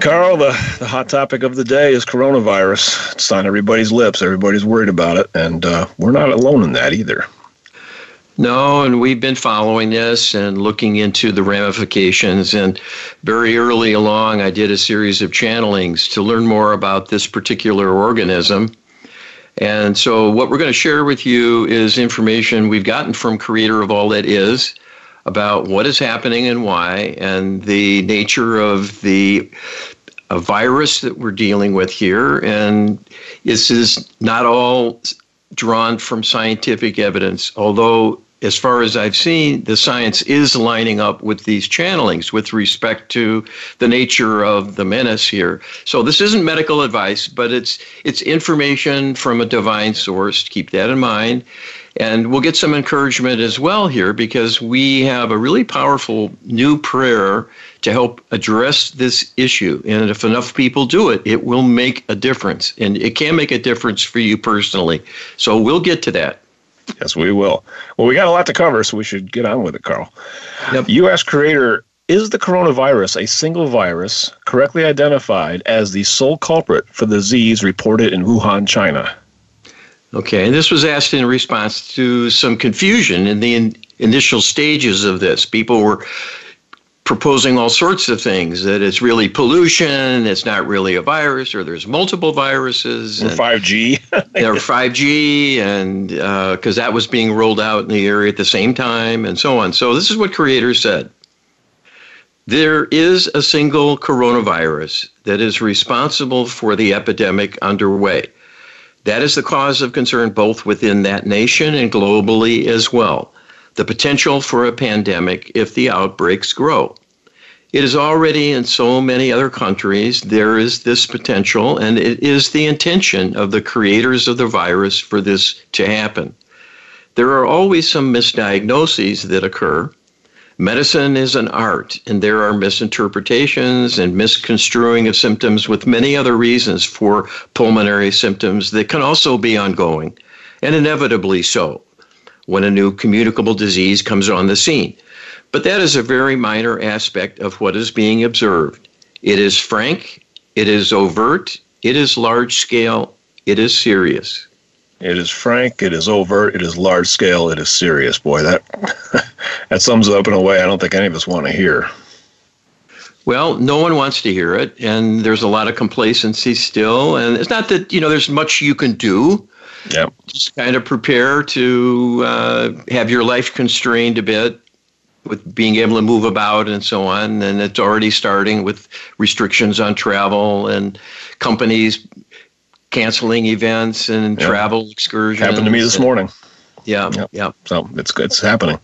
Carl, the, the hot topic of the day is coronavirus. It's on everybody's lips. Everybody's worried about it, and uh, we're not alone in that either. No, and we've been following this and looking into the ramifications. And very early along, I did a series of channelings to learn more about this particular organism. And so, what we're going to share with you is information we've gotten from Creator of All That Is about what is happening and why, and the nature of the a virus that we're dealing with here. And this is not all drawn from scientific evidence, although as far as I've seen, the science is lining up with these channelings with respect to the nature of the menace here. So this isn't medical advice, but it's it's information from a divine source. Keep that in mind. And we'll get some encouragement as well here because we have a really powerful new prayer to help address this issue. And if enough people do it, it will make a difference. And it can make a difference for you personally. So we'll get to that. Yes, we will. Well, we got a lot to cover, so we should get on with it, Carl. Yep. U.S. creator is the coronavirus a single virus correctly identified as the sole culprit for the disease reported in Wuhan, China? Okay, and this was asked in response to some confusion in the in initial stages of this. People were proposing all sorts of things that it's really pollution, it's not really a virus, or there's multiple viruses. Or 5G. or 5G, and because uh, that was being rolled out in the area at the same time, and so on. So, this is what creators said. There is a single coronavirus that is responsible for the epidemic underway. That is the cause of concern both within that nation and globally as well. The potential for a pandemic if the outbreaks grow. It is already in so many other countries, there is this potential, and it is the intention of the creators of the virus for this to happen. There are always some misdiagnoses that occur, Medicine is an art, and there are misinterpretations and misconstruing of symptoms with many other reasons for pulmonary symptoms that can also be ongoing, and inevitably so, when a new communicable disease comes on the scene. But that is a very minor aspect of what is being observed. It is frank, it is overt, it is large scale, it is serious. It is frank, it is overt, it is large scale, it is serious. Boy, that that sums it up in a way I don't think any of us want to hear. Well, no one wants to hear it, and there's a lot of complacency still. And it's not that you know there's much you can do. Yeah. Just kind of prepare to uh, have your life constrained a bit with being able to move about and so on. And it's already starting with restrictions on travel and companies canceling events and yep. travel excursions. Happened to me this morning. Yeah, yep. yeah. So it's it's happening.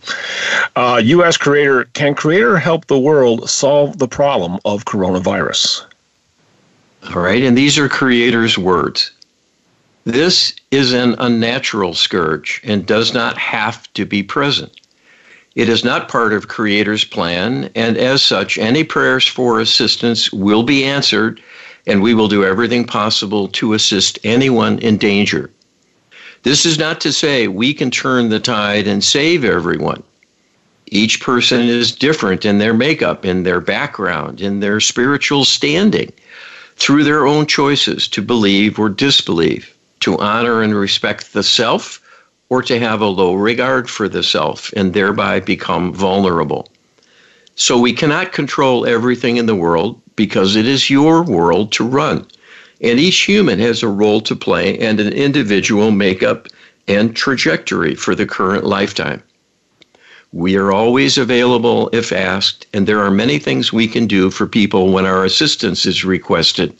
Uh, U.S. creator can creator help the world solve the problem of coronavirus? All right, and these are creator's words. This is an unnatural scourge and does not have to be present. It is not part of Creator's plan, and as such, any prayers for assistance will be answered and we will do everything possible to assist anyone in danger. This is not to say we can turn the tide and save everyone. Each person is different in their makeup, in their background, in their spiritual standing, through their own choices to believe or disbelieve, to honor and respect the self, or to have a low regard for the self and thereby become vulnerable. So we cannot control everything in the world, because it is your world to run. And each human has a role to play and an individual makeup and trajectory for the current lifetime. We are always available if asked, and there are many things we can do for people when our assistance is requested.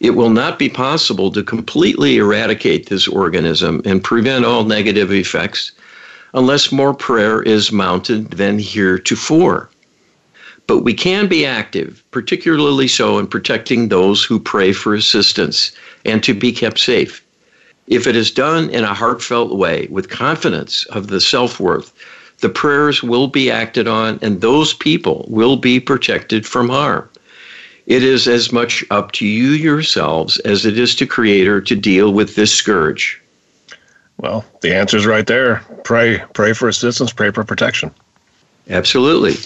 It will not be possible to completely eradicate this organism and prevent all negative effects unless more prayer is mounted than heretofore. But we can be active, particularly so in protecting those who pray for assistance and to be kept safe. If it is done in a heartfelt way with confidence of the self worth, the prayers will be acted on and those people will be protected from harm. It is as much up to you yourselves as it is to Creator to deal with this scourge. Well, the answer is right there. Pray, pray for assistance, pray for protection. Absolutely.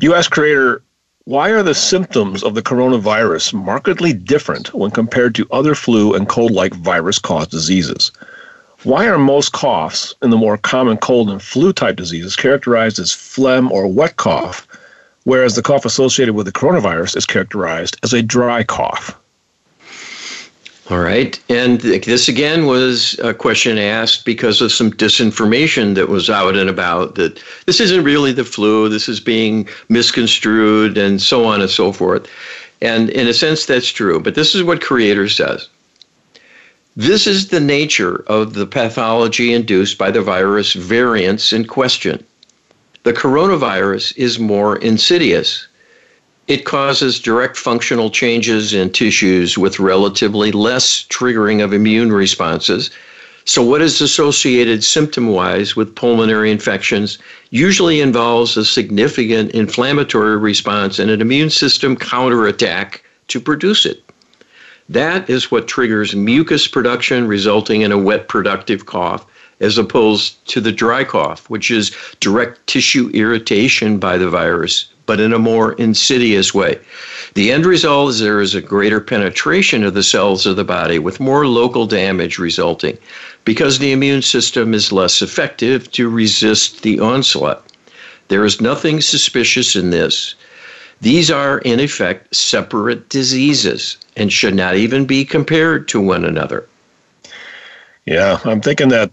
You ask Creator, why are the symptoms of the coronavirus markedly different when compared to other flu and cold like virus caused diseases? Why are most coughs in the more common cold and flu type diseases characterized as phlegm or wet cough, whereas the cough associated with the coronavirus is characterized as a dry cough? All right. And this again was a question asked because of some disinformation that was out and about that this isn't really the flu, this is being misconstrued, and so on and so forth. And in a sense, that's true. But this is what Creator says. This is the nature of the pathology induced by the virus variants in question. The coronavirus is more insidious it causes direct functional changes in tissues with relatively less triggering of immune responses. So, what is associated symptom wise with pulmonary infections usually involves a significant inflammatory response and an immune system counterattack to produce it. That is what triggers mucus production, resulting in a wet, productive cough, as opposed to the dry cough, which is direct tissue irritation by the virus but in a more insidious way. The end result is there is a greater penetration of the cells of the body with more local damage resulting because the immune system is less effective to resist the onslaught. There is nothing suspicious in this. These are, in effect, separate diseases and should not even be compared to one another. Yeah, I'm thinking that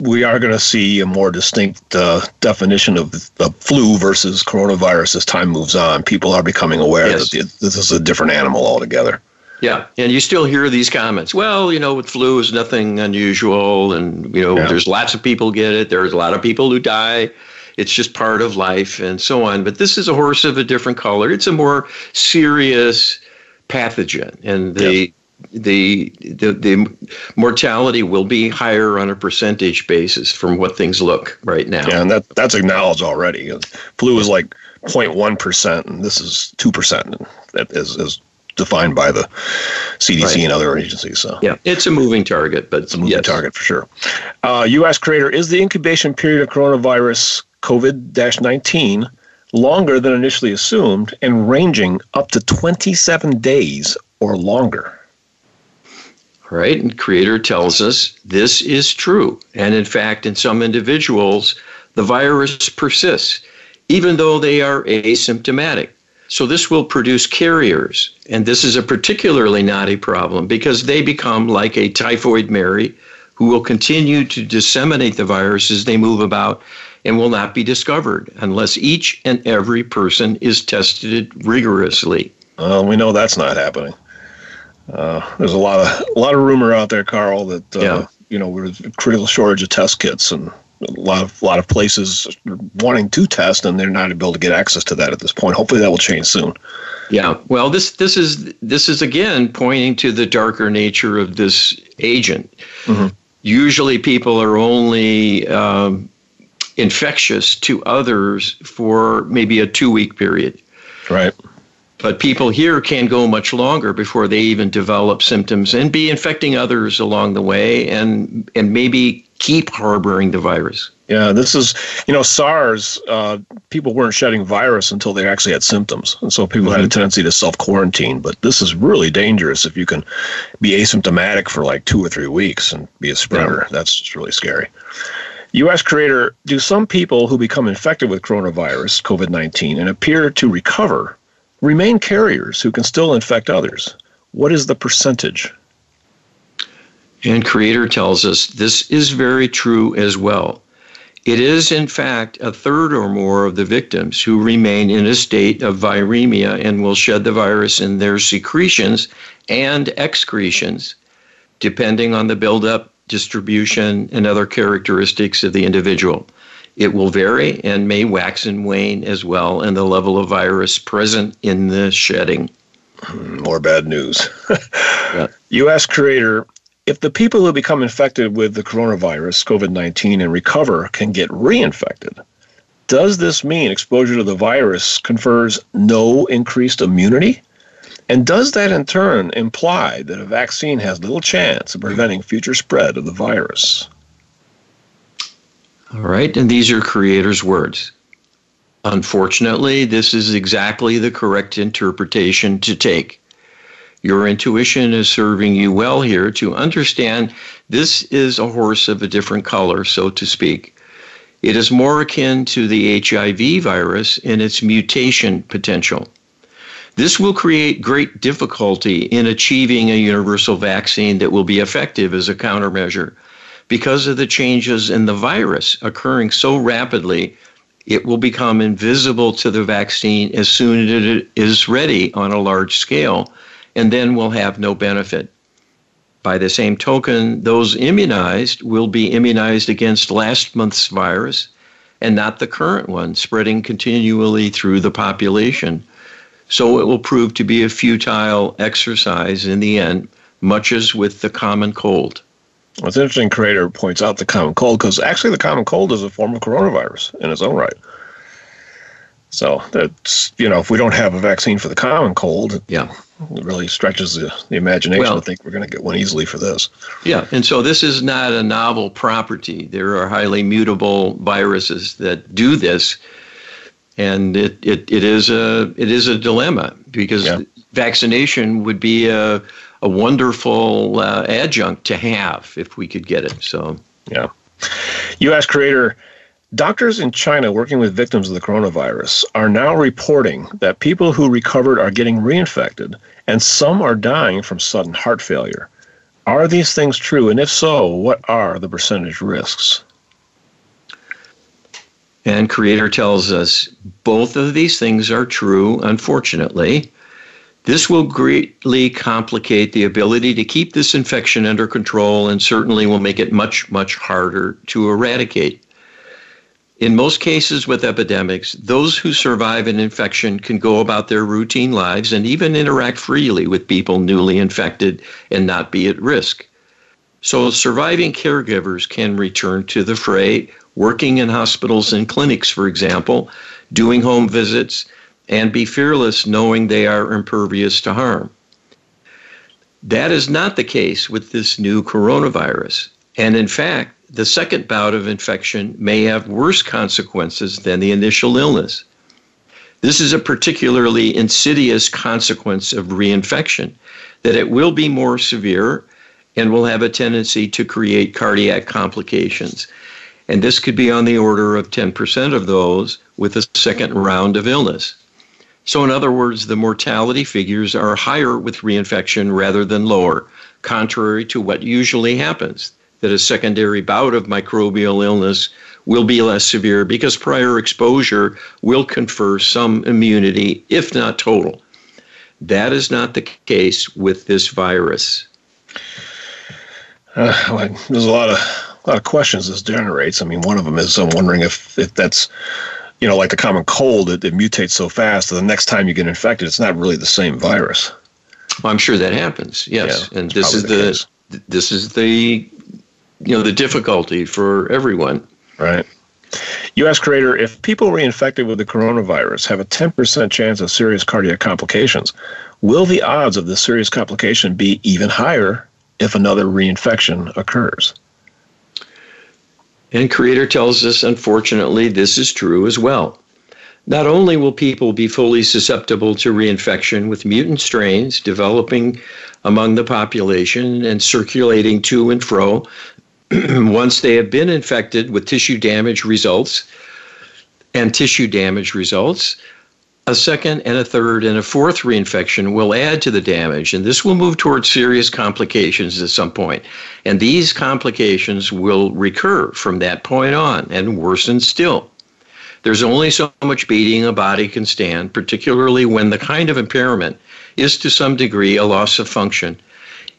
we are going to see a more distinct uh, definition of, of, flu versus coronavirus as time moves on. People are becoming aware yes. that this is a different animal altogether. Yeah, and you still hear these comments. Well, you know, with flu is nothing unusual, and you know, yeah. there's lots of people get it. There's a lot of people who die. It's just part of life, and so on. But this is a horse of a different color. It's a more serious pathogen, and the the, the the mortality will be higher on a percentage basis from what things look right now. Yeah, and that that's acknowledged already. Flu is like 0.1 percent, and this is two percent. That is, is defined by the CDC right. and other agencies. So yeah, it's a moving target, but it's a moving yes. target for sure. Uh, U.S. creator is the incubation period of coronavirus COVID-19 longer than initially assumed and ranging up to 27 days or longer right? And Creator tells us this is true. And in fact, in some individuals, the virus persists, even though they are asymptomatic. So this will produce carriers. And this is a particularly knotty problem because they become like a typhoid Mary who will continue to disseminate the virus as they move about and will not be discovered unless each and every person is tested rigorously. Well, we know that's not happening. Uh, there's a lot of a lot of rumor out there, Carl, that uh, yeah. you know there's a critical shortage of test kits, and a lot of a lot of places wanting to test, and they're not able to get access to that at this point. Hopefully, that will change soon. Yeah, well, this this is this is again pointing to the darker nature of this agent. Mm-hmm. Usually, people are only um, infectious to others for maybe a two week period. Right. But people here can go much longer before they even develop symptoms and be infecting others along the way and, and maybe keep harboring the virus. Yeah, this is, you know, SARS, uh, people weren't shedding virus until they actually had symptoms. And so people mm-hmm. had a mm-hmm. tendency to self quarantine. But this is really dangerous if you can be asymptomatic for like two or three weeks and be a spreader. Yeah. That's just really scary. U.S. creator, do some people who become infected with coronavirus, COVID 19, and appear to recover remain carriers who can still infect others. What is the percentage? And Creator tells us this is very true as well. It is, in fact, a third or more of the victims who remain in a state of viremia and will shed the virus in their secretions and excretions, depending on the buildup, distribution, and other characteristics of the individual. It will vary and may wax and wane as well, and the level of virus present in the shedding. Hmm, more bad news. yeah. You ask Creator if the people who become infected with the coronavirus, COVID 19, and recover can get reinfected. Does this mean exposure to the virus confers no increased immunity? And does that in turn imply that a vaccine has little chance of preventing future spread of the virus? All right, and these are creators' words. Unfortunately, this is exactly the correct interpretation to take. Your intuition is serving you well here to understand this is a horse of a different color, so to speak. It is more akin to the HIV virus in its mutation potential. This will create great difficulty in achieving a universal vaccine that will be effective as a countermeasure because of the changes in the virus occurring so rapidly, it will become invisible to the vaccine as soon as it is ready on a large scale, and then will have no benefit. By the same token, those immunized will be immunized against last month's virus and not the current one spreading continually through the population. So it will prove to be a futile exercise in the end, much as with the common cold. It's interesting. Creator points out the common cold because actually the common cold is a form of coronavirus in its own right. So that's you know if we don't have a vaccine for the common cold, yeah, it really stretches the, the imagination well, to think we're going to get one easily for this. Yeah, and so this is not a novel property. There are highly mutable viruses that do this, and it, it, it is a it is a dilemma because yeah. vaccination would be a a wonderful uh, adjunct to have if we could get it. So yeah, U.S. creator. Doctors in China working with victims of the coronavirus are now reporting that people who recovered are getting reinfected and some are dying from sudden heart failure. Are these things true? And if so, what are the percentage risks? And Creator tells us both of these things are true, unfortunately. This will greatly complicate the ability to keep this infection under control and certainly will make it much, much harder to eradicate. In most cases with epidemics, those who survive an infection can go about their routine lives and even interact freely with people newly infected and not be at risk. So, surviving caregivers can return to the fray, working in hospitals and clinics, for example, doing home visits, and be fearless knowing they are impervious to harm. That is not the case with this new coronavirus. And in fact, the second bout of infection may have worse consequences than the initial illness. This is a particularly insidious consequence of reinfection, that it will be more severe and will have a tendency to create cardiac complications. And this could be on the order of 10% of those with a second round of illness. So, in other words, the mortality figures are higher with reinfection rather than lower, contrary to what usually happens, that a secondary bout of microbial illness will be less severe because prior exposure will confer some immunity, if not total. That is not the case with this virus. Uh, there's a lot of a lot of questions this generates. I mean, one of them is I'm wondering if if that's you know, like the common cold, it, it mutates so fast that the next time you get infected, it's not really the same virus. Well, I'm sure that happens. Yes, yeah, and this is the, the this is the you know the difficulty for everyone. Right. U.S. creator, if people reinfected with the coronavirus have a 10% chance of serious cardiac complications, will the odds of this serious complication be even higher if another reinfection occurs? And Creator tells us, unfortunately, this is true as well. Not only will people be fully susceptible to reinfection with mutant strains developing among the population and circulating to and fro once they have been infected with tissue damage results and tissue damage results, a second and a third and a fourth reinfection will add to the damage, and this will move towards serious complications at some point. And these complications will recur from that point on and worsen still. There's only so much beating a body can stand, particularly when the kind of impairment is to some degree a loss of function.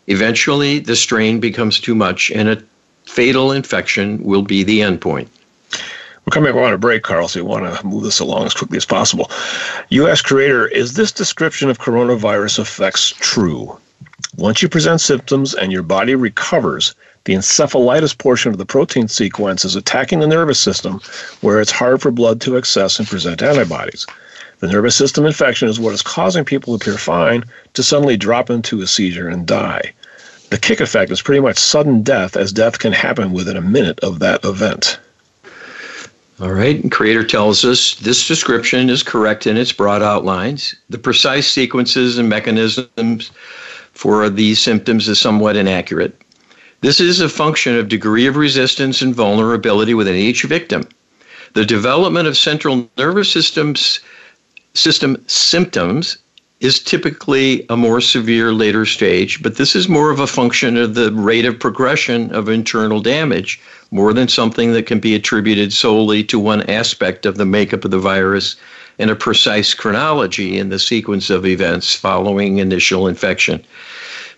Eventually, the strain becomes too much, and a fatal infection will be the endpoint. We're coming up on a break, Carl, so we want to move this along as quickly as possible. U.S. Creator, is this description of coronavirus effects true? Once you present symptoms and your body recovers, the encephalitis portion of the protein sequence is attacking the nervous system where it's hard for blood to access and present antibodies. The nervous system infection is what is causing people to appear fine to suddenly drop into a seizure and die. The kick effect is pretty much sudden death, as death can happen within a minute of that event. All right. Creator tells us this description is correct in its broad outlines. The precise sequences and mechanisms for these symptoms is somewhat inaccurate. This is a function of degree of resistance and vulnerability within each victim. The development of central nervous systems system symptoms is typically a more severe later stage, but this is more of a function of the rate of progression of internal damage more than something that can be attributed solely to one aspect of the makeup of the virus and a precise chronology in the sequence of events following initial infection.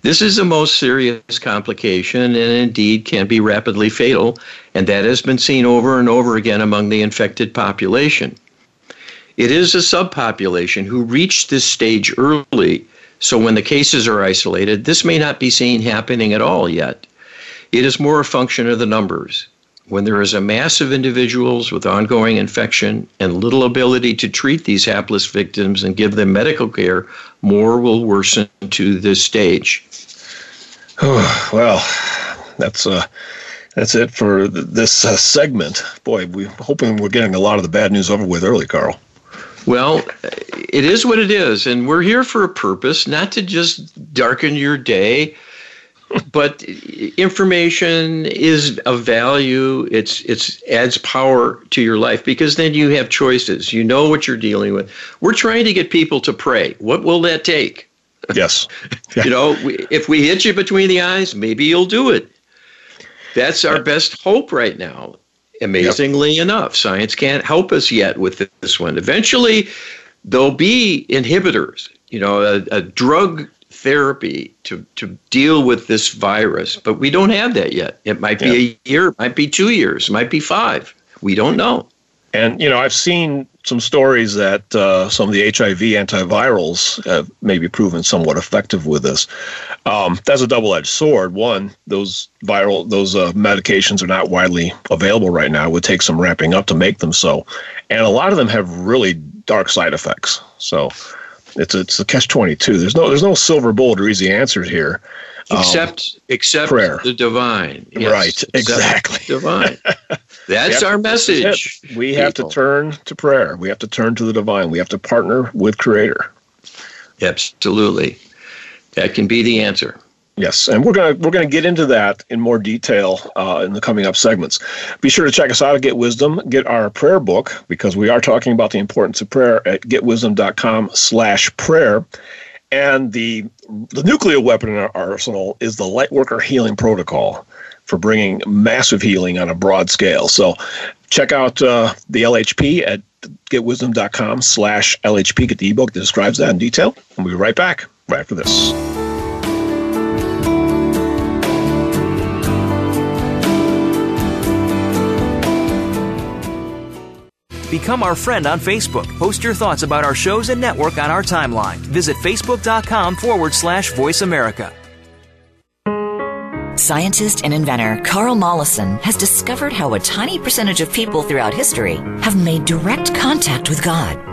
This is the most serious complication and indeed can be rapidly fatal, and that has been seen over and over again among the infected population. It is a subpopulation who reached this stage early, so when the cases are isolated, this may not be seen happening at all yet. It is more a function of the numbers. When there is a mass of individuals with ongoing infection and little ability to treat these hapless victims and give them medical care, more will worsen to this stage. well, that's uh, that's it for this uh, segment. Boy, we're hoping we're getting a lot of the bad news over with early, Carl. Well, it is what it is, and we're here for a purpose, not to just darken your day, but information is of value. It's it's adds power to your life because then you have choices. You know what you're dealing with. We're trying to get people to pray. What will that take? Yes. You know, if we hit you between the eyes, maybe you'll do it. That's our best hope right now. Amazingly yep. enough, science can't help us yet with this one. Eventually, there'll be inhibitors, you know, a, a drug therapy to, to deal with this virus, but we don't have that yet. It might be yep. a year, might be two years, might be five. We don't know. And, you know, I've seen some stories that uh, some of the HIV antivirals have maybe proven somewhat effective with this. Um, that's a double-edged sword. One, those viral, those uh, medications are not widely available right now. It would take some ramping up to make them so. And a lot of them have really dark side effects. So it's a, it's a catch-22. There's no, there's no silver bullet or easy answers here. Except, um, except prayer. the divine. Yes, right, exactly. Divine. That's our message. We people. have to turn to prayer. We have to turn to the divine. We have to partner with Creator. Absolutely. That can be the answer. Yes, and we're gonna we're gonna get into that in more detail uh, in the coming up segments. Be sure to check us out at Get Wisdom. Get our prayer book because we are talking about the importance of prayer at getwisdom.com/prayer. And the the nuclear weapon in our arsenal is the Lightworker Healing Protocol for bringing massive healing on a broad scale. So check out uh, the LHP at getwisdom.com slash LHP. Get the ebook that describes that in detail. And we'll be right back right after this. Become our friend on Facebook. Post your thoughts about our shows and network on our timeline. Visit facebook.com forward slash voice America. Scientist and inventor Carl Mollison has discovered how a tiny percentage of people throughout history have made direct contact with God.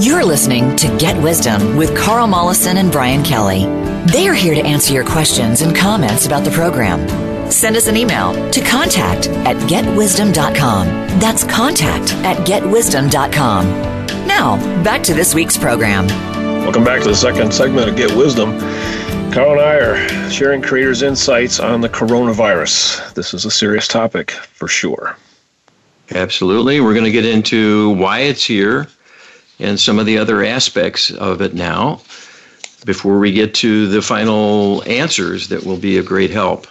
You're listening to Get Wisdom with Carl Mollison and Brian Kelly. They are here to answer your questions and comments about the program. Send us an email to contact at getwisdom.com. That's contact at getwisdom.com. Now, back to this week's program. Welcome back to the second segment of Get Wisdom. Carl and I are sharing creators' insights on the coronavirus. This is a serious topic for sure. Absolutely. We're going to get into why it's here and some of the other aspects of it now before we get to the final answers that will be a great help.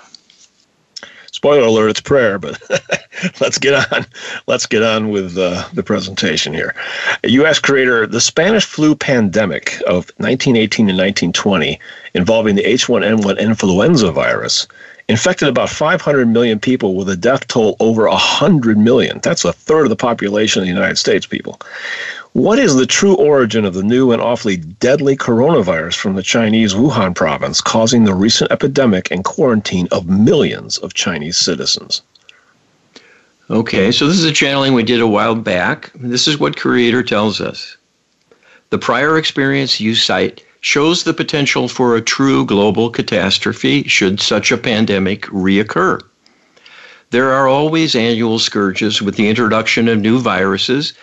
Spoiler alert, it's prayer, but let's get on. Let's get on with uh, the presentation here. U.S. creator, the Spanish flu pandemic of 1918 and 1920, involving the H1N1 influenza virus, infected about 500 million people with a death toll over 100 million. That's a third of the population of the United States, people. What is the true origin of the new and awfully deadly coronavirus from the Chinese Wuhan province causing the recent epidemic and quarantine of millions of Chinese citizens? Okay, so this is a channeling we did a while back. This is what Creator tells us. The prior experience you cite shows the potential for a true global catastrophe should such a pandemic reoccur. There are always annual scourges with the introduction of new viruses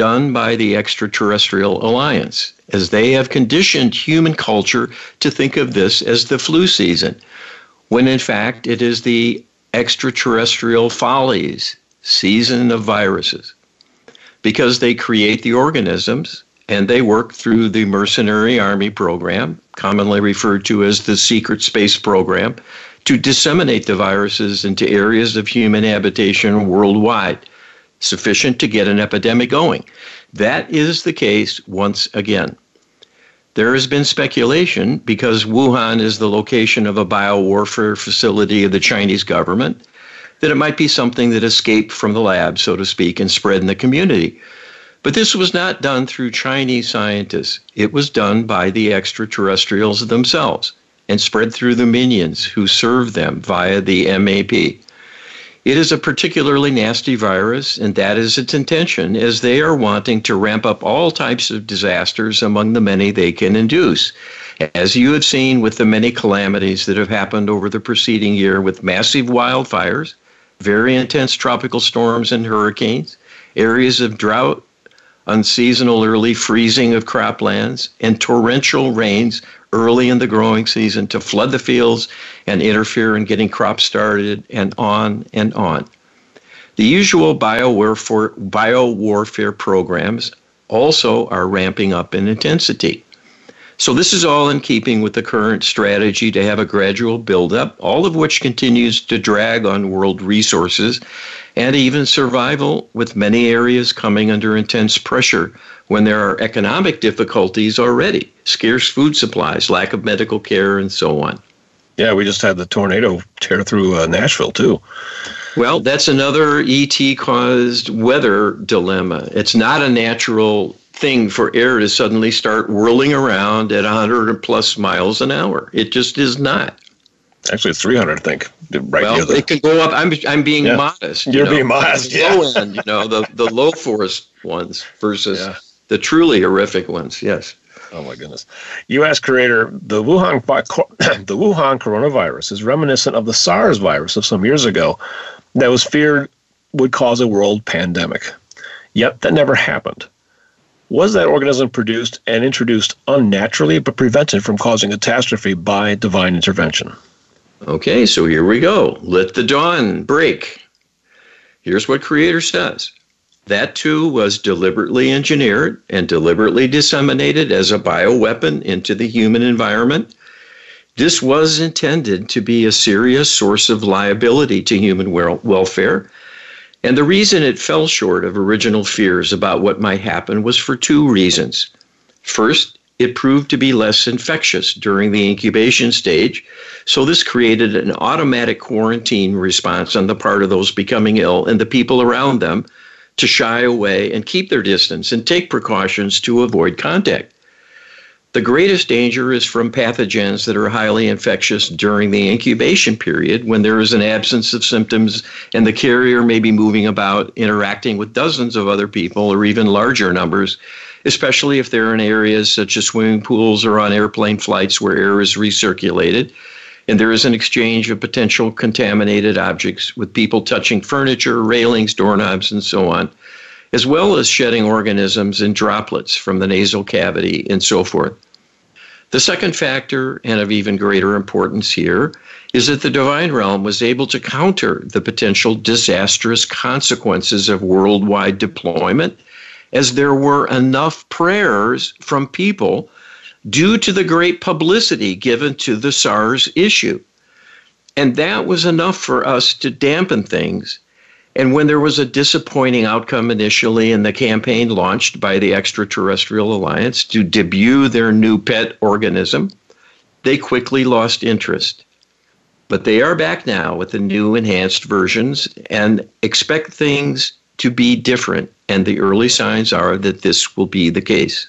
done by the extraterrestrial alliance, as they have conditioned human culture to think of this as the flu season, when in fact it is the extraterrestrial follies season of viruses. Because they create the organisms and they work through the mercenary army program, commonly referred to as the secret space program, to disseminate the viruses into areas of human habitation worldwide sufficient to get an epidemic going. That is the case once again. There has been speculation because Wuhan is the location of a biowarfare facility of the Chinese government that it might be something that escaped from the lab, so to speak, and spread in the community. But this was not done through Chinese scientists. It was done by the extraterrestrials themselves and spread through the minions who serve them via the MAP. It is a particularly nasty virus, and that is its intention, as they are wanting to ramp up all types of disasters among the many they can induce. As you have seen with the many calamities that have happened over the preceding year with massive wildfires, very intense tropical storms and hurricanes, areas of drought, unseasonal early freezing of croplands, and torrential rains early in the growing season to flood the fields and interfere in getting crops started, and on and on. The usual biowarfare, biowarfare programs also are ramping up in intensity. So, this is all in keeping with the current strategy to have a gradual buildup, all of which continues to drag on world resources and even survival, with many areas coming under intense pressure when there are economic difficulties already scarce food supplies, lack of medical care, and so on. Yeah, we just had the tornado tear through uh, Nashville, too. Well, that's another ET caused weather dilemma. It's not a natural thing for air to suddenly start whirling around at 100 plus miles an hour. It just is not. Actually, it's 300, I think. Right well, it can go up. I'm, I'm being yeah. modest. You You're know, being modest. The low end, you know, the, the low forest ones versus yeah. the truly horrific ones. Yes. Oh my goodness. U.S. creator, the Wuhan the Wuhan coronavirus is reminiscent of the SARS virus of some years ago that was feared would cause a world pandemic. Yet that never happened was that organism produced and introduced unnaturally but prevented from causing catastrophe by divine intervention? Okay, so here we go. Let the dawn break. Here's what Creator says that too was deliberately engineered and deliberately disseminated as a bioweapon into the human environment. This was intended to be a serious source of liability to human welfare and the reason it fell short of original fears about what might happen was for two reasons. First, it proved to be less infectious during the incubation stage, so this created an automatic quarantine response on the part of those becoming ill and the people around them to shy away and keep their distance and take precautions to avoid contact. The greatest danger is from pathogens that are highly infectious during the incubation period when there is an absence of symptoms and the carrier may be moving about interacting with dozens of other people or even larger numbers, especially if they're in areas such as swimming pools or on airplane flights where air is recirculated and there is an exchange of potential contaminated objects with people touching furniture, railings, doorknobs, and so on as well as shedding organisms in droplets from the nasal cavity and so forth. The second factor, and of even greater importance here, is that the divine realm was able to counter the potential disastrous consequences of worldwide deployment, as there were enough prayers from people due to the great publicity given to the SARS issue. And that was enough for us to dampen things and when there was a disappointing outcome initially in the campaign launched by the Extraterrestrial Alliance to debut their new pet organism, they quickly lost interest. But they are back now with the new enhanced versions and expect things to be different. And the early signs are that this will be the case.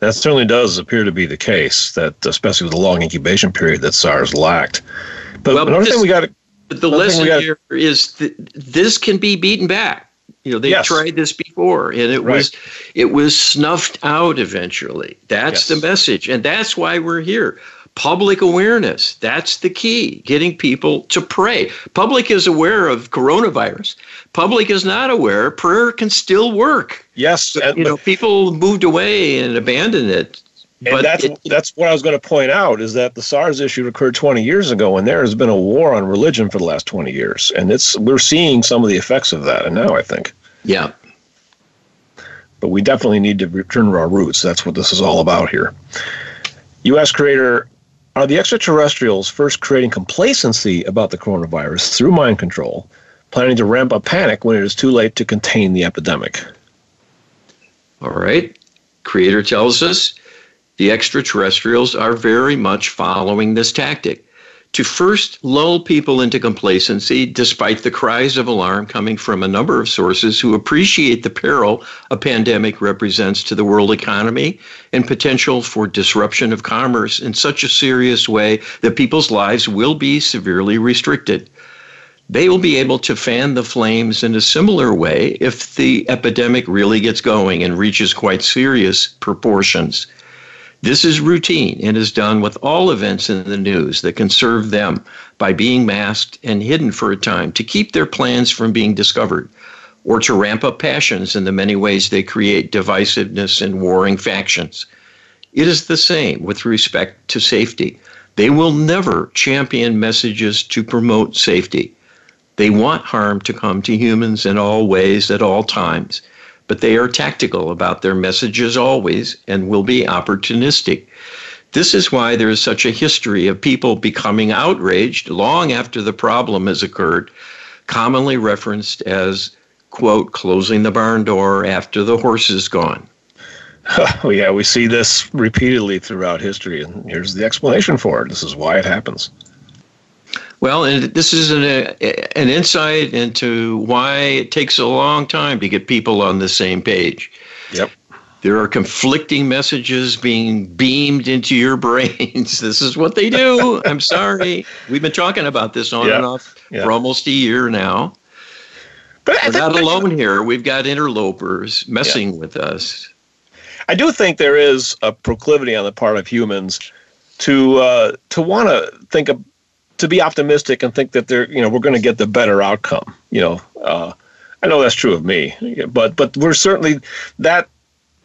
That certainly does appear to be the case, that especially with the long incubation period that SARS lacked. But well, another thing we got the lesson gotta, here is this can be beaten back. You know, they yes. tried this before, and it right. was it was snuffed out eventually. That's yes. the message, and that's why we're here. Public awareness. That's the key. Getting people to pray. Public is aware of coronavirus. Public is not aware. Prayer can still work. Yes, but, you know, people moved away and abandoned it and but that's it, that's what I was going to point out is that the SARS issue occurred 20 years ago, and there has been a war on religion for the last 20 years, and it's we're seeing some of the effects of that, and now I think. Yeah. But we definitely need to return to our roots. That's what this is all about here. U.S. creator, are the extraterrestrials first creating complacency about the coronavirus through mind control, planning to ramp up panic when it is too late to contain the epidemic? All right. Creator tells us the extraterrestrials are very much following this tactic to first lull people into complacency, despite the cries of alarm coming from a number of sources who appreciate the peril a pandemic represents to the world economy and potential for disruption of commerce in such a serious way that people's lives will be severely restricted. They will be able to fan the flames in a similar way if the epidemic really gets going and reaches quite serious proportions. This is routine and is done with all events in the news that can serve them by being masked and hidden for a time to keep their plans from being discovered or to ramp up passions in the many ways they create divisiveness and warring factions. It is the same with respect to safety. They will never champion messages to promote safety. They want harm to come to humans in all ways at all times but they are tactical about their messages always and will be opportunistic. This is why there is such a history of people becoming outraged long after the problem has occurred, commonly referenced as, quote, closing the barn door after the horse is gone. Oh, yeah, we see this repeatedly throughout history, and here's the explanation for it. This is why it happens. Well, and this is an, a, an insight into why it takes a long time to get people on the same page. Yep. There are conflicting messages being beamed into your brains. this is what they do. I'm sorry. We've been talking about this on yep. and off yep. for almost a year now. But We're not alone here. We've got interlopers messing with us. I do think there is a proclivity on the part of humans to uh, to want to think of to be optimistic and think that they're you know we're going to get the better outcome. You know, uh, I know that's true of me, but but we're certainly that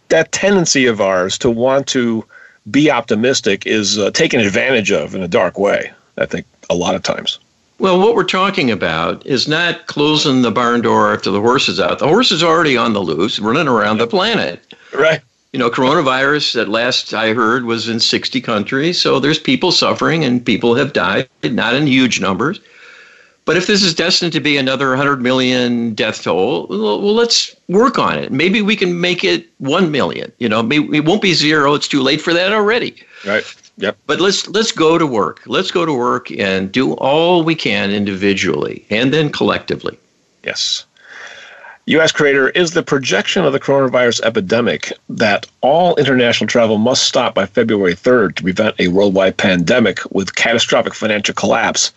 that tendency of ours to want to be optimistic is uh, taken advantage of in a dark way. I think a lot of times. Well, what we're talking about is not closing the barn door after the horse is out. The horse is already on the loose, running around the planet. Right you know, coronavirus at last I heard was in 60 countries. So there's people suffering and people have died, not in huge numbers. But if this is destined to be another 100 million death toll, well, let's work on it. Maybe we can make it 1 million. You know, maybe it won't be zero. It's too late for that already. Right. Yep. But let's let's go to work. Let's go to work and do all we can individually and then collectively. Yes. U.S. creator is the projection of the coronavirus epidemic that all international travel must stop by February 3rd to prevent a worldwide pandemic with catastrophic financial collapse.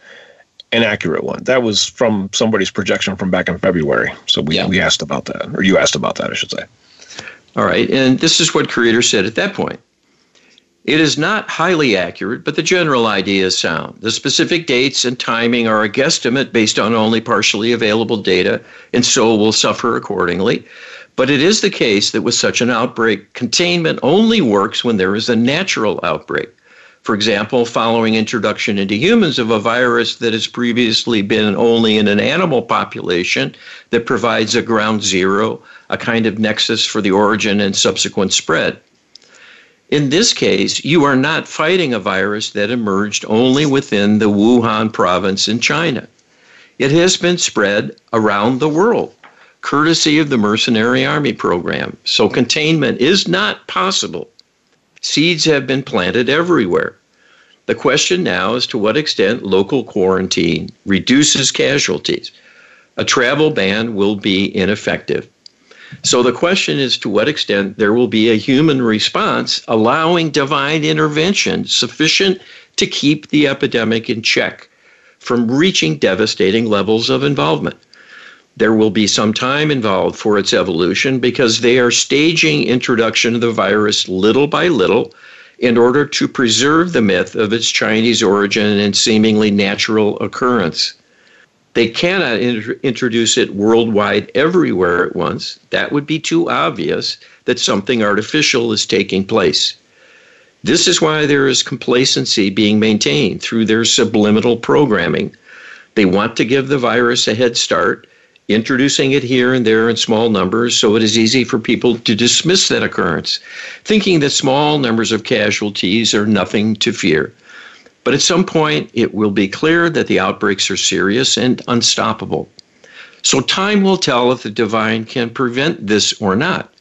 An accurate one. That was from somebody's projection from back in February. So we, yeah. we asked about that, or you asked about that, I should say. All right. And this is what creator said at that point. It is not highly accurate, but the general idea is sound. The specific dates and timing are a guesstimate based on only partially available data, and so will suffer accordingly. But it is the case that with such an outbreak, containment only works when there is a natural outbreak. For example, following introduction into humans of a virus that has previously been only in an animal population that provides a ground zero, a kind of nexus for the origin and subsequent spread. In this case, you are not fighting a virus that emerged only within the Wuhan province in China. It has been spread around the world, courtesy of the mercenary army program. So containment is not possible. Seeds have been planted everywhere. The question now is to what extent local quarantine reduces casualties. A travel ban will be ineffective. So the question is to what extent there will be a human response allowing divine intervention sufficient to keep the epidemic in check from reaching devastating levels of involvement. There will be some time involved for its evolution because they are staging introduction of the virus little by little in order to preserve the myth of its Chinese origin and seemingly natural occurrence. They cannot introduce it worldwide everywhere at once. That would be too obvious that something artificial is taking place. This is why there is complacency being maintained through their subliminal programming. They want to give the virus a head start, introducing it here and there in small numbers so it is easy for people to dismiss that occurrence, thinking that small numbers of casualties are nothing to fear. But at some point, it will be clear that the outbreaks are serious and unstoppable. So time will tell if the divine can prevent this or not.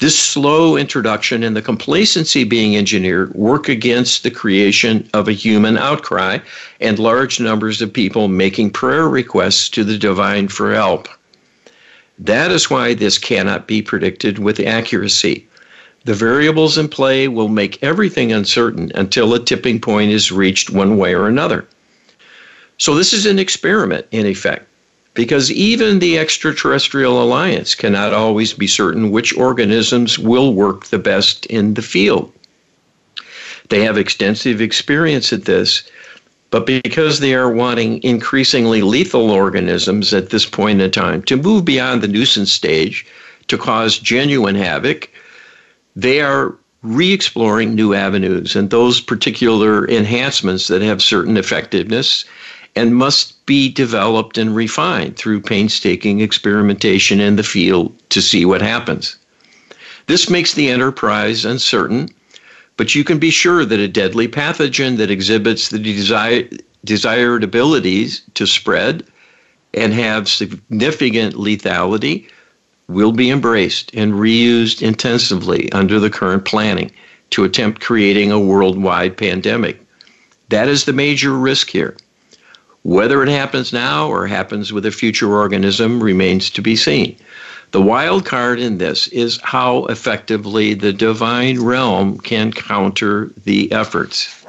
This slow introduction and the complacency being engineered work against the creation of a human outcry and large numbers of people making prayer requests to the divine for help. That is why this cannot be predicted with accuracy. The variables in play will make everything uncertain until a tipping point is reached one way or another. So, this is an experiment, in effect, because even the extraterrestrial alliance cannot always be certain which organisms will work the best in the field. They have extensive experience at this, but because they are wanting increasingly lethal organisms at this point in time to move beyond the nuisance stage to cause genuine havoc, they are re exploring new avenues and those particular enhancements that have certain effectiveness and must be developed and refined through painstaking experimentation in the field to see what happens. This makes the enterprise uncertain, but you can be sure that a deadly pathogen that exhibits the desire, desired abilities to spread and have significant lethality will be embraced and reused intensively under the current planning to attempt creating a worldwide pandemic. That is the major risk here. Whether it happens now or happens with a future organism remains to be seen. The wild card in this is how effectively the divine realm can counter the efforts.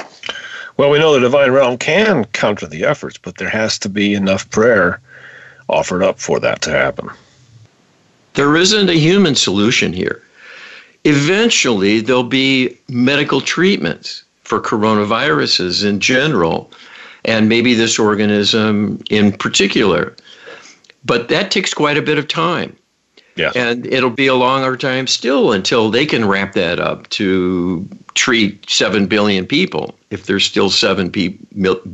Well, we know the divine realm can counter the efforts, but there has to be enough prayer offered up for that to happen. There isn't a human solution here. Eventually, there'll be medical treatments for coronaviruses in general, and maybe this organism in particular. But that takes quite a bit of time. Yeah. And it'll be a longer time still until they can ramp that up to treat 7 billion people, if there's still 7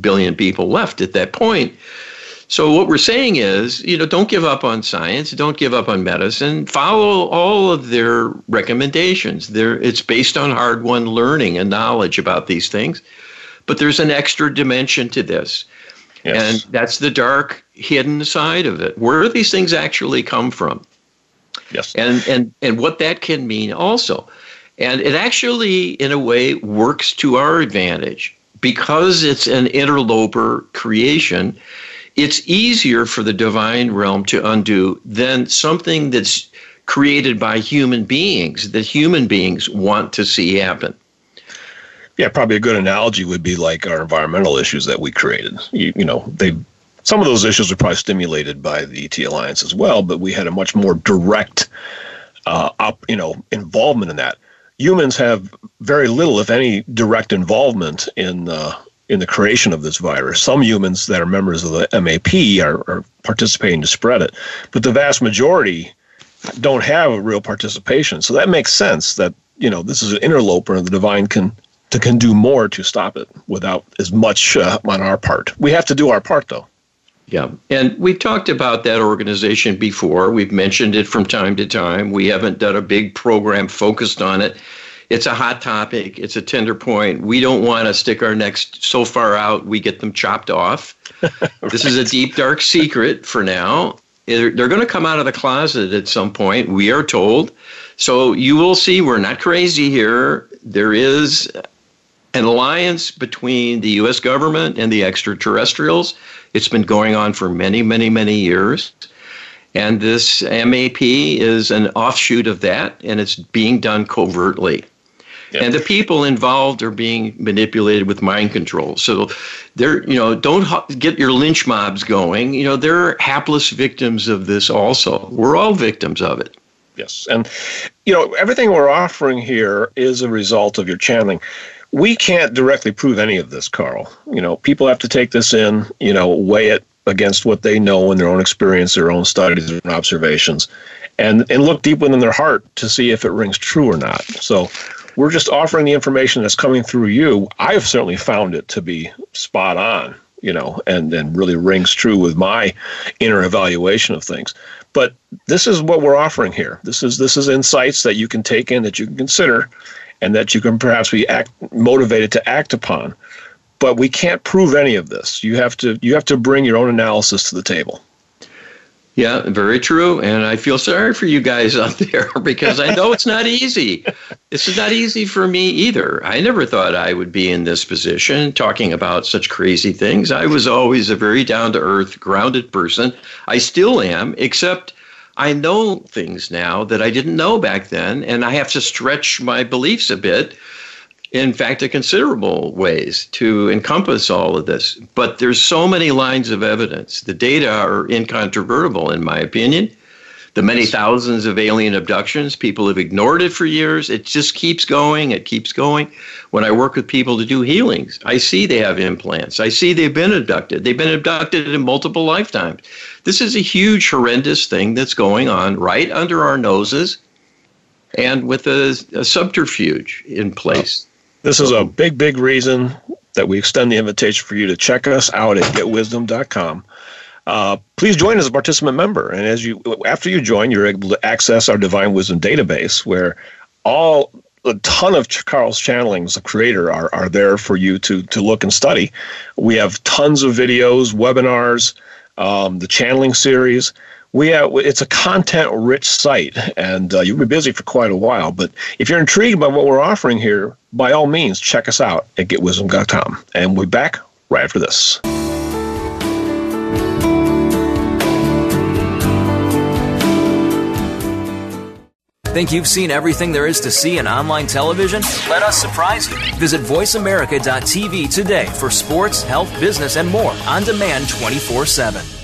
billion people left at that point. So what we're saying is, you know, don't give up on science, don't give up on medicine. Follow all of their recommendations. There, it's based on hard-won learning and knowledge about these things, but there's an extra dimension to this, yes. and that's the dark, hidden side of it. Where do these things actually come from, yes, and and and what that can mean also, and it actually, in a way, works to our advantage because it's an interloper creation it's easier for the divine realm to undo than something that's created by human beings that human beings want to see happen. Yeah, probably a good analogy would be like our environmental issues that we created. You, you know, they some of those issues are probably stimulated by the ET Alliance as well, but we had a much more direct, uh, op, you know, involvement in that. Humans have very little, if any, direct involvement in uh, in the creation of this virus. Some humans that are members of the MAP are, are participating to spread it, but the vast majority don't have a real participation. So that makes sense that you know this is an interloper, and the divine can to can do more to stop it without as much uh, on our part. We have to do our part though. Yeah. And we've talked about that organization before. We've mentioned it from time to time. We haven't done a big program focused on it. It's a hot topic, it's a tender point. We don't want to stick our necks so far out we get them chopped off. right. This is a deep, dark secret for now. They're, they're going to come out of the closet at some point, we are told. So you will see we're not crazy here. There is an alliance between the U.S. government and the extraterrestrials. It's been going on for many, many, many years. And this MAP is an offshoot of that, and it's being done covertly. Yep. And the people involved are being manipulated with mind control. So they're, you know, don't get your lynch mobs going. You know, they're hapless victims of this also. We're all victims of it. Yes. And, you know, everything we're offering here is a result of your channeling we can't directly prove any of this, Carl. You know, people have to take this in, you know, weigh it against what they know in their own experience, their own studies and observations, and and look deep within their heart to see if it rings true or not. So we're just offering the information that's coming through you. I've certainly found it to be spot on, you know, and and really rings true with my inner evaluation of things. But this is what we're offering here. This is this is insights that you can take in that you can consider and that you can perhaps be act, motivated to act upon. But we can't prove any of this. You have to you have to bring your own analysis to the table. Yeah, very true. And I feel sorry for you guys out there because I know it's not easy. This is not easy for me either. I never thought I would be in this position talking about such crazy things. I was always a very down to earth, grounded person. I still am, except I know things now that I didn't know back then, and I have to stretch my beliefs a bit. In fact, in considerable ways to encompass all of this. But there's so many lines of evidence. The data are incontrovertible, in my opinion the many thousands of alien abductions. People have ignored it for years. It just keeps going. It keeps going. When I work with people to do healings, I see they have implants. I see they've been abducted. They've been abducted in multiple lifetimes. This is a huge, horrendous thing that's going on right under our noses and with a, a subterfuge in place. This is a big, big reason that we extend the invitation for you to check us out at getwisdom.com. Uh, please join as a participant member. And as you, after you join, you're able to access our Divine Wisdom database, where all a ton of Carl's channelings, the creator, are are there for you to to look and study. We have tons of videos, webinars, um, the channeling series. We have, it's a content rich site, and uh, you'll be busy for quite a while. But if you're intrigued by what we're offering here, by all means, check us out at getwisdom.com. And we'll be back right after this. Think you've seen everything there is to see in online television? Let us surprise you. Visit VoiceAmerica.tv today for sports, health, business, and more on demand 24 7.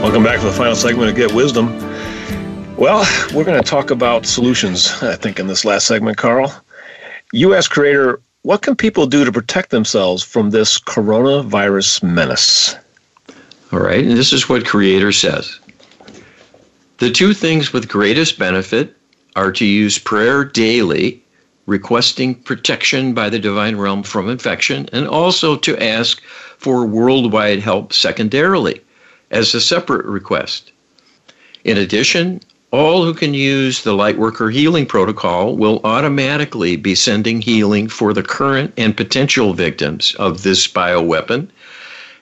Welcome back to the final segment of Get Wisdom. Well, we're going to talk about solutions, I think, in this last segment, Carl. U.S. creator, what can people do to protect themselves from this coronavirus menace? All right, and this is what Creator says. The two things with greatest benefit are to use prayer daily, requesting protection by the divine realm from infection, and also to ask for worldwide help secondarily as a separate request. In addition, all who can use the Lightworker Healing Protocol will automatically be sending healing for the current and potential victims of this bioweapon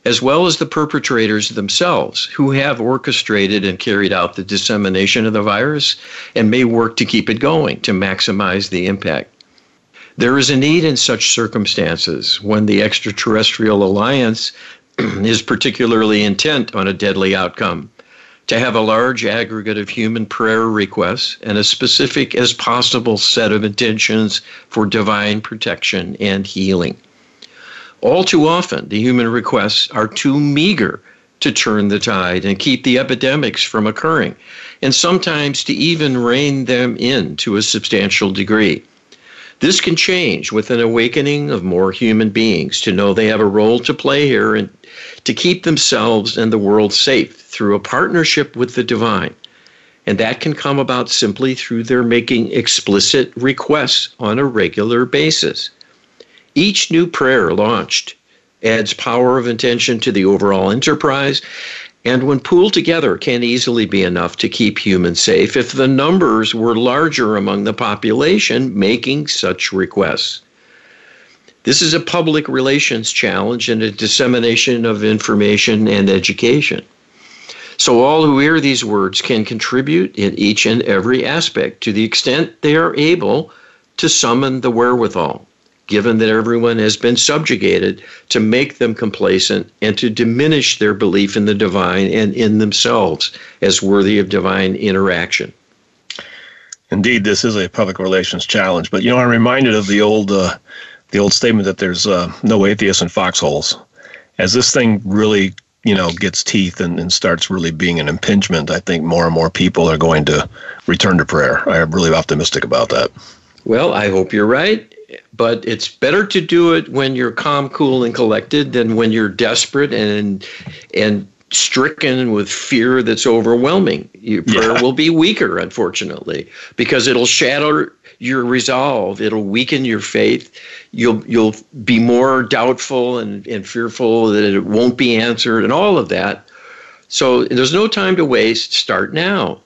as well as the perpetrators themselves who have orchestrated and carried out the dissemination of the virus and may work to keep it going to maximize the impact. There is a need in such circumstances when the extraterrestrial alliance is particularly intent on a deadly outcome to have a large aggregate of human prayer requests and a specific as possible set of intentions for divine protection and healing. All too often, the human requests are too meager to turn the tide and keep the epidemics from occurring, and sometimes to even rein them in to a substantial degree. This can change with an awakening of more human beings to know they have a role to play here and to keep themselves and the world safe through a partnership with the divine. And that can come about simply through their making explicit requests on a regular basis. Each new prayer launched adds power of intention to the overall enterprise, and when pooled together, can easily be enough to keep humans safe if the numbers were larger among the population making such requests. This is a public relations challenge and a dissemination of information and education. So, all who hear these words can contribute in each and every aspect to the extent they are able to summon the wherewithal given that everyone has been subjugated, to make them complacent and to diminish their belief in the divine and in themselves as worthy of divine interaction. Indeed, this is a public relations challenge. But you know, I'm reminded of the old, uh, the old statement that there's uh, no atheists in foxholes. As this thing really, you know, gets teeth and, and starts really being an impingement, I think more and more people are going to return to prayer. I'm really optimistic about that. Well, I hope you're right but it's better to do it when you're calm, cool, and collected than when you're desperate and and stricken with fear that's overwhelming. Your prayer yeah. will be weaker, unfortunately, because it'll shatter your resolve. It'll weaken your faith. You'll you'll be more doubtful and, and fearful that it won't be answered and all of that. So there's no time to waste. Start now.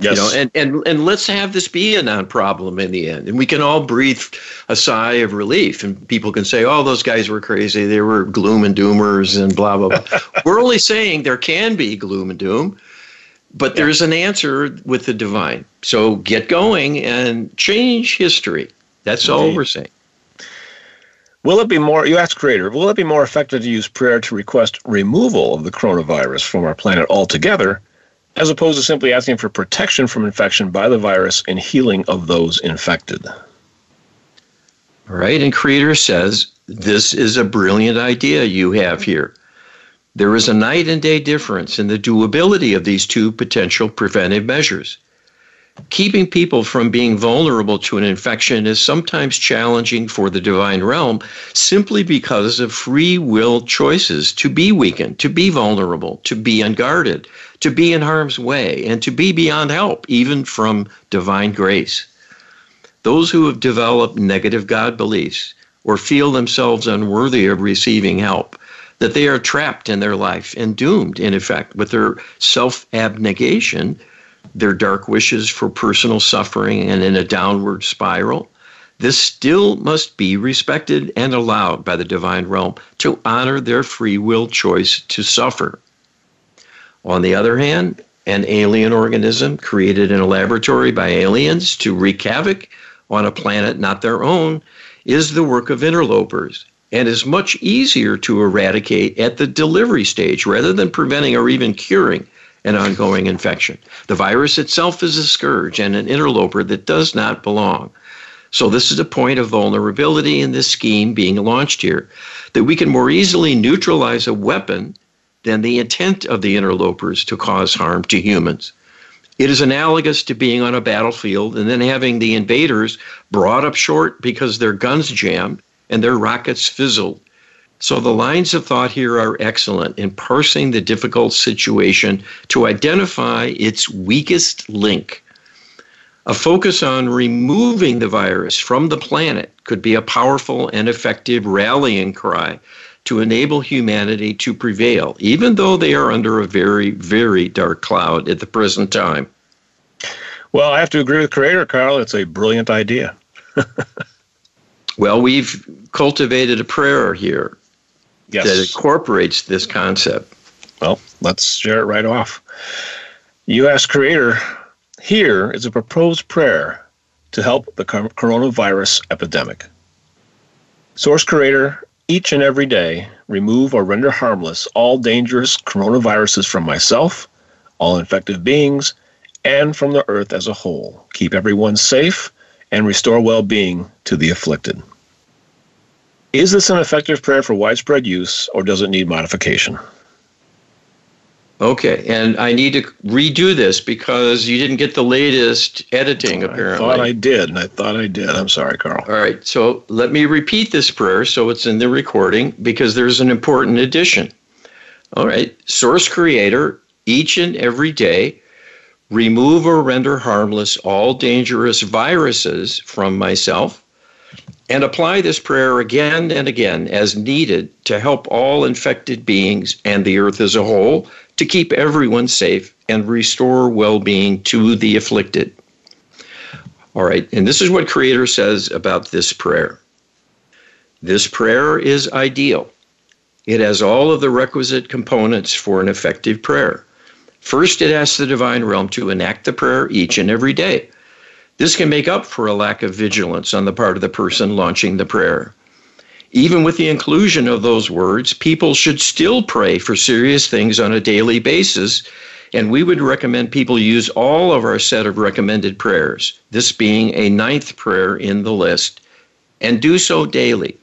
Yes. You know, and, and, and let's have this be a non problem in the end. And we can all breathe a sigh of relief. And people can say, oh, those guys were crazy. They were gloom and doomers and blah, blah, blah. we're only saying there can be gloom and doom, but yeah. there's an answer with the divine. So get going and change history. That's Indeed. all we're saying. Will it be more, you asked Creator, will it be more effective to use prayer to request removal of the coronavirus from our planet altogether? As opposed to simply asking for protection from infection by the virus and healing of those infected. Right, and Creator says, This is a brilliant idea you have here. There is a night and day difference in the doability of these two potential preventive measures. Keeping people from being vulnerable to an infection is sometimes challenging for the divine realm simply because of free will choices to be weakened, to be vulnerable, to be unguarded, to be in harm's way, and to be beyond help, even from divine grace. Those who have developed negative God beliefs or feel themselves unworthy of receiving help, that they are trapped in their life and doomed, in effect, with their self abnegation their dark wishes for personal suffering and in a downward spiral, this still must be respected and allowed by the divine realm to honor their free will choice to suffer. On the other hand, an alien organism created in a laboratory by aliens to wreak havoc on a planet not their own, is the work of interlopers and is much easier to eradicate at the delivery stage rather than preventing or even curing an ongoing infection. The virus itself is a scourge and an interloper that does not belong. So, this is a point of vulnerability in this scheme being launched here that we can more easily neutralize a weapon than the intent of the interlopers to cause harm to humans. It is analogous to being on a battlefield and then having the invaders brought up short because their guns jammed and their rockets fizzled. So the lines of thought here are excellent in parsing the difficult situation to identify its weakest link. A focus on removing the virus from the planet could be a powerful and effective rallying cry to enable humanity to prevail, even though they are under a very, very dark cloud at the present time. Well, I have to agree with Creator Carl. It's a brilliant idea. well, we've cultivated a prayer here yes. that incorporates this concept. Well, let's share it right off. You ask Creator, here is a proposed prayer to help the coronavirus epidemic. Source Creator, each and every day, remove or render harmless all dangerous coronaviruses from myself, all infected beings, and from the earth as a whole. Keep everyone safe and restore well being to the afflicted. Is this an effective prayer for widespread use, or does it need modification? Okay, and I need to redo this because you didn't get the latest editing, apparently. I thought I did, and I thought I did. I'm sorry, Carl. All right, so let me repeat this prayer so it's in the recording because there's an important addition. All right, Source Creator, each and every day, remove or render harmless all dangerous viruses from myself, and apply this prayer again and again as needed to help all infected beings and the earth as a whole to keep everyone safe and restore well being to the afflicted. All right, and this is what Creator says about this prayer. This prayer is ideal. It has all of the requisite components for an effective prayer. First, it asks the divine realm to enact the prayer each and every day. This can make up for a lack of vigilance on the part of the person launching the prayer. Even with the inclusion of those words, people should still pray for serious things on a daily basis, and we would recommend people use all of our set of recommended prayers, this being a ninth prayer in the list, and do so daily.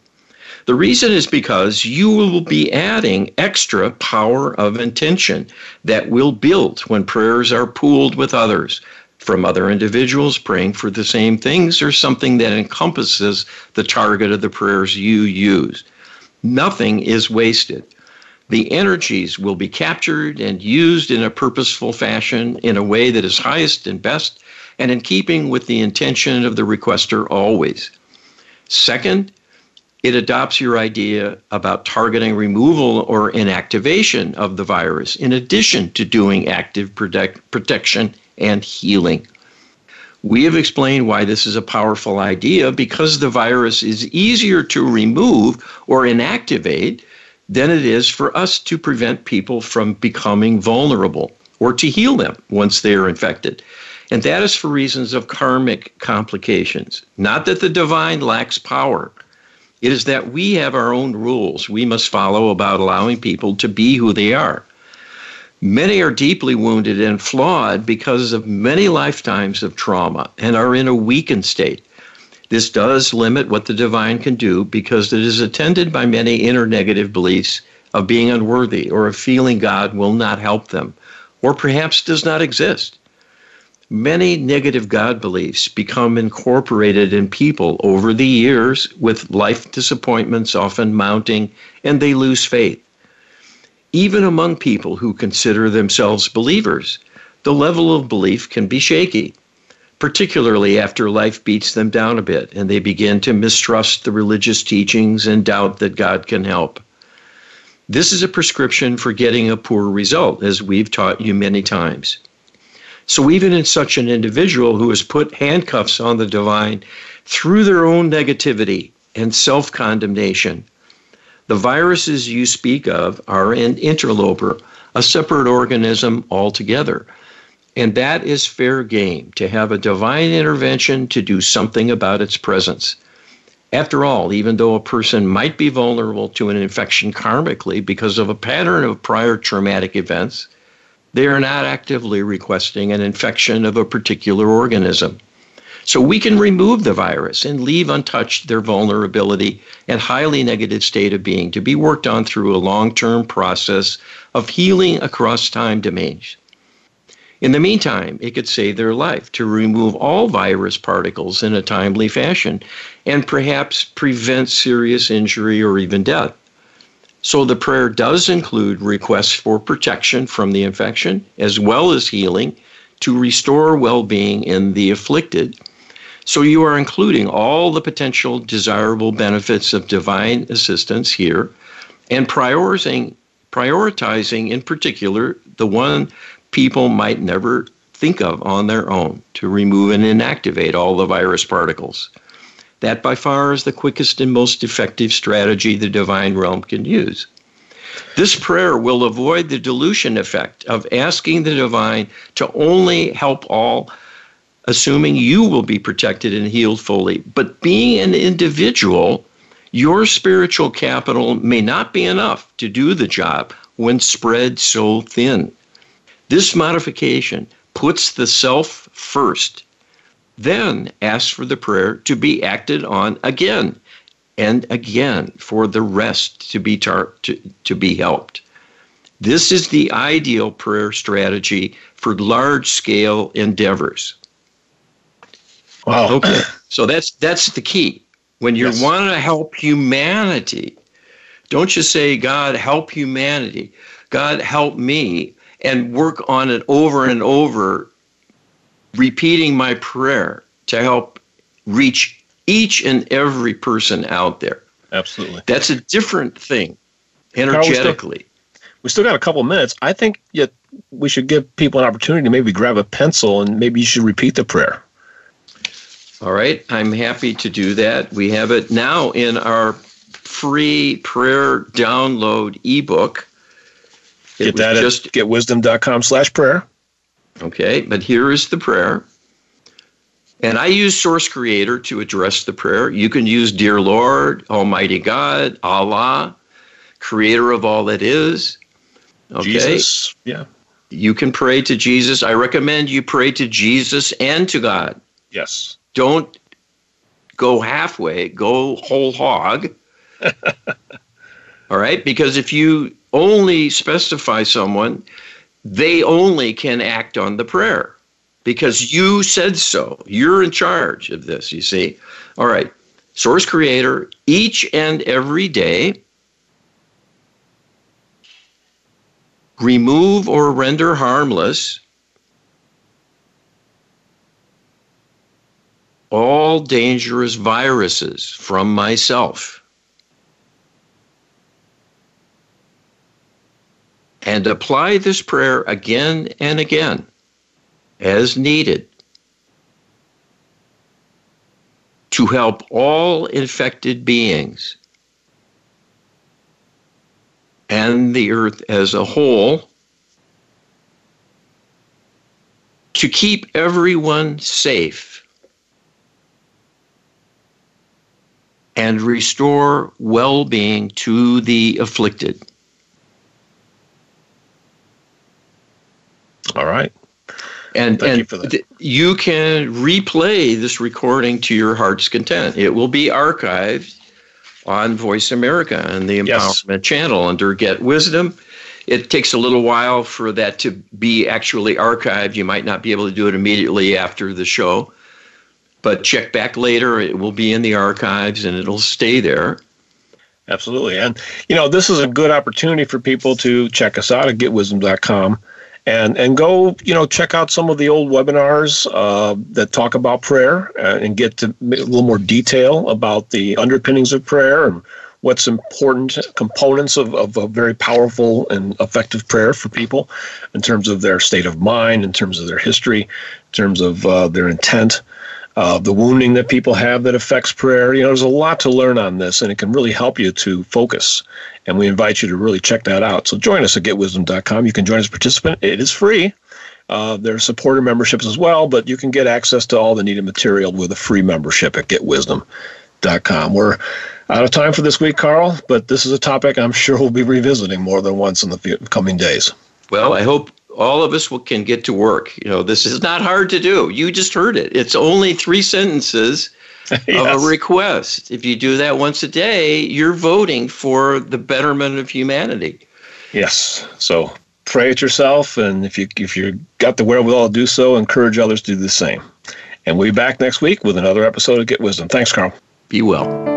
The reason is because you will be adding extra power of intention that will build when prayers are pooled with others from other individuals praying for the same things or something that encompasses the target of the prayers you use. Nothing is wasted. The energies will be captured and used in a purposeful fashion in a way that is highest and best and in keeping with the intention of the requester always. Second, it adopts your idea about targeting removal or inactivation of the virus in addition to doing active protect, protection and healing. We have explained why this is a powerful idea because the virus is easier to remove or inactivate than it is for us to prevent people from becoming vulnerable or to heal them once they are infected. And that is for reasons of karmic complications. Not that the divine lacks power. It is that we have our own rules we must follow about allowing people to be who they are. Many are deeply wounded and flawed because of many lifetimes of trauma and are in a weakened state. This does limit what the divine can do because it is attended by many inner negative beliefs of being unworthy or of feeling God will not help them or perhaps does not exist. Many negative God beliefs become incorporated in people over the years with life disappointments often mounting and they lose faith. Even among people who consider themselves believers, the level of belief can be shaky, particularly after life beats them down a bit and they begin to mistrust the religious teachings and doubt that God can help. This is a prescription for getting a poor result, as we've taught you many times. So, even in such an individual who has put handcuffs on the divine through their own negativity and self condemnation, the viruses you speak of are an interloper, a separate organism altogether. And that is fair game to have a divine intervention to do something about its presence. After all, even though a person might be vulnerable to an infection karmically because of a pattern of prior traumatic events, they are not actively requesting an infection of a particular organism. So we can remove the virus and leave untouched their vulnerability and highly negative state of being to be worked on through a long term process of healing across time domains. In the meantime, it could save their life to remove all virus particles in a timely fashion and perhaps prevent serious injury or even death. So the prayer does include requests for protection from the infection as well as healing to restore well being in the afflicted. So you are including all the potential desirable benefits of divine assistance here and prioritizing, prioritizing in particular the one people might never think of on their own to remove and inactivate all the virus particles. That by far is the quickest and most effective strategy the divine realm can use. This prayer will avoid the dilution effect of asking the divine to only help all, assuming you will be protected and healed fully. But being an individual, your spiritual capital may not be enough to do the job when spread so thin. This modification puts the self first, then asks for the prayer to be acted on again and again for the rest to be tar- to, to be helped. This is the ideal prayer strategy for large scale endeavors. Wow. Okay. So that's that's the key. When you Yes. want to help humanity, don't just say, God, help humanity. God, help me, and work on it over and over, repeating my prayer to help reach each and every person out there. Absolutely. That's a different thing we still- energetically. We still got a couple minutes. I think yet we should give people an opportunity to maybe grab a pencil and maybe you should repeat the prayer. All right, I'm happy to do that. We have it now in our free prayer download ebook. It Get that just at getwisdom.com slash prayer. okay, but here is the prayer. And I use Source Creator to address the prayer. You can use Dear Lord, Almighty God, Allah, Creator of all that is. Okay. Jesus. Yeah. You can pray to Jesus. I recommend you pray to Jesus and to God. Yes. Don't go halfway, go whole hog. All right? Because if you only specify someone, they only can act on the prayer because you said so. You're in charge of this, you see. All right. Source creator, each and every day, remove or render harmless all dangerous viruses from myself. And apply this prayer again and again as needed to help all infected beings and the earth as a whole to keep everyone safe and restore well being to the afflicted. All right. And, Thank and you for that. th- you can replay this recording to your heart's content. It will be archived on Voice America and the Yes. Empowerment Channel under Get Wisdom. It takes a little while for that to be actually archived. You might not be able to do it immediately after the show, but check back later. It will be in the archives and it'll stay there. Absolutely. And, you know, this is a good opportunity for people to check us out at getwisdom.com and, and go, you know, check out some of the old webinars uh, that talk about prayer and get to a little more detail about the underpinnings of prayer and what's important components of, of a very powerful and effective prayer for people in terms of their state of mind, in terms of their history, in terms of uh, their intent uh, the wounding that people have that affects prayer. You know, there's a lot to learn on this, and it can really help you to focus. And we invite you to really check that out. So join us at getwisdom.com. You can join as a participant. It is free. Uh, there are supporter memberships as well, but you can get access to all the needed material with a free membership at getwisdom.com. We're out of time for this week, Carl, but this is a topic I'm sure we'll be revisiting more than once in the coming days. Well, I hope all of us will, can get to work. You know, this is not hard to do. You just heard it. It's only three sentences yes. of a request. If you do that once a day, you're voting for the betterment of humanity. Yes. So pray it yourself, and if you if you got the wherewithal to do so, encourage others to do the same. And we'll be back next week with another episode of Get Wisdom. Thanks, Carl. Be well.